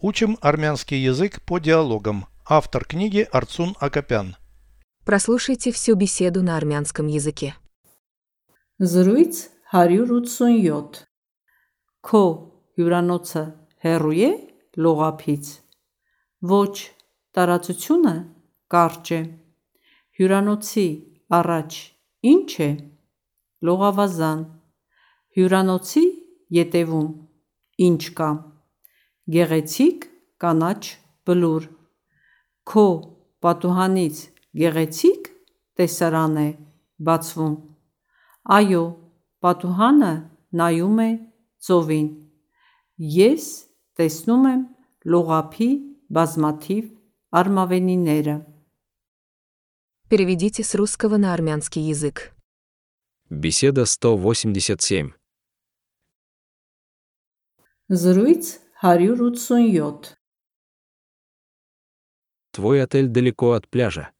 Учим армянский язык по диалогам. Автор книги Арцун Акопян. Прослушайте всю беседу на армянском языке. Զրույց 187 Քո հյուրանոցը հեռու է լողափից Ոչ տարածությունը կարճ է Հյուրանոցի առաջ ինչ է Լողավազան Հյուրանոցի ետևում ինչ կա Գեղեցիկ կանաչ բլուր Քո պատուհանից գեղեցիկ տեսարան է բացվում Այո, պատուհանը նայում է ծովին Ես տեսնում եմ լողափի բազմաթիվ արմավենիները Переведите с русского на армянский язык. Беседа 187. Զրույց 187 Твой отель далеко от пляжа.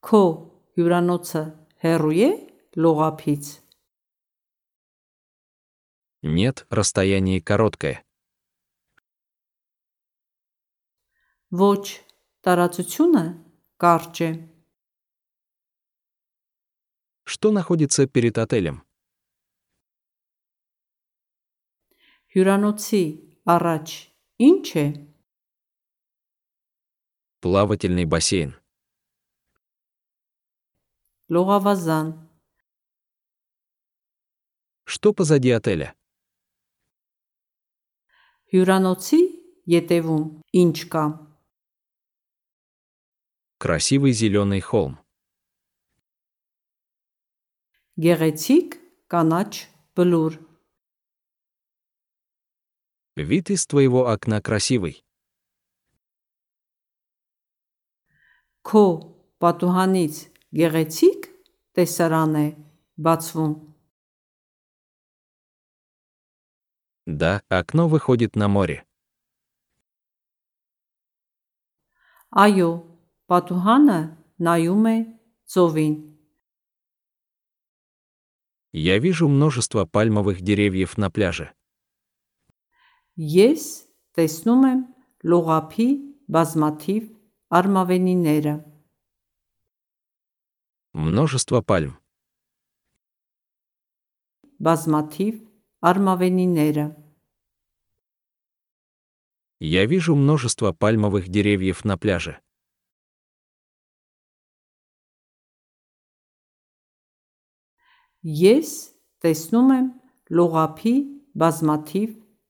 Քո հյուրանոցը հեռու է լողափից Нет, расстояние короткое. Ոչ տարածությունը կարճ է Что находится перед отелем? Հյուրանոցի առաջ ինչ է Плавательный бассейн. լողավազան Что позади отеля? Հյուրանոցի ետևում ինչ կա Красивый зеленый холм. Գեղեցիկ կանաչ բլուր Вид из твоего окна красивый. Քո պատուհանից գեղեցիկ տեսարան է բացվում Да, окно выходит на море. Այո, պատուհանը նայում է ծովին Я вижу множество пальмовых деревьев на пляже. Ես տեսնում եմ լողափի բազմաթիվ արմավենիները Множество пальм. բազմաթիվ արմավենիները Я вижу множество пальмовых деревьев на пляже. Ես տեսնում եմ լողափի բազմաթիվ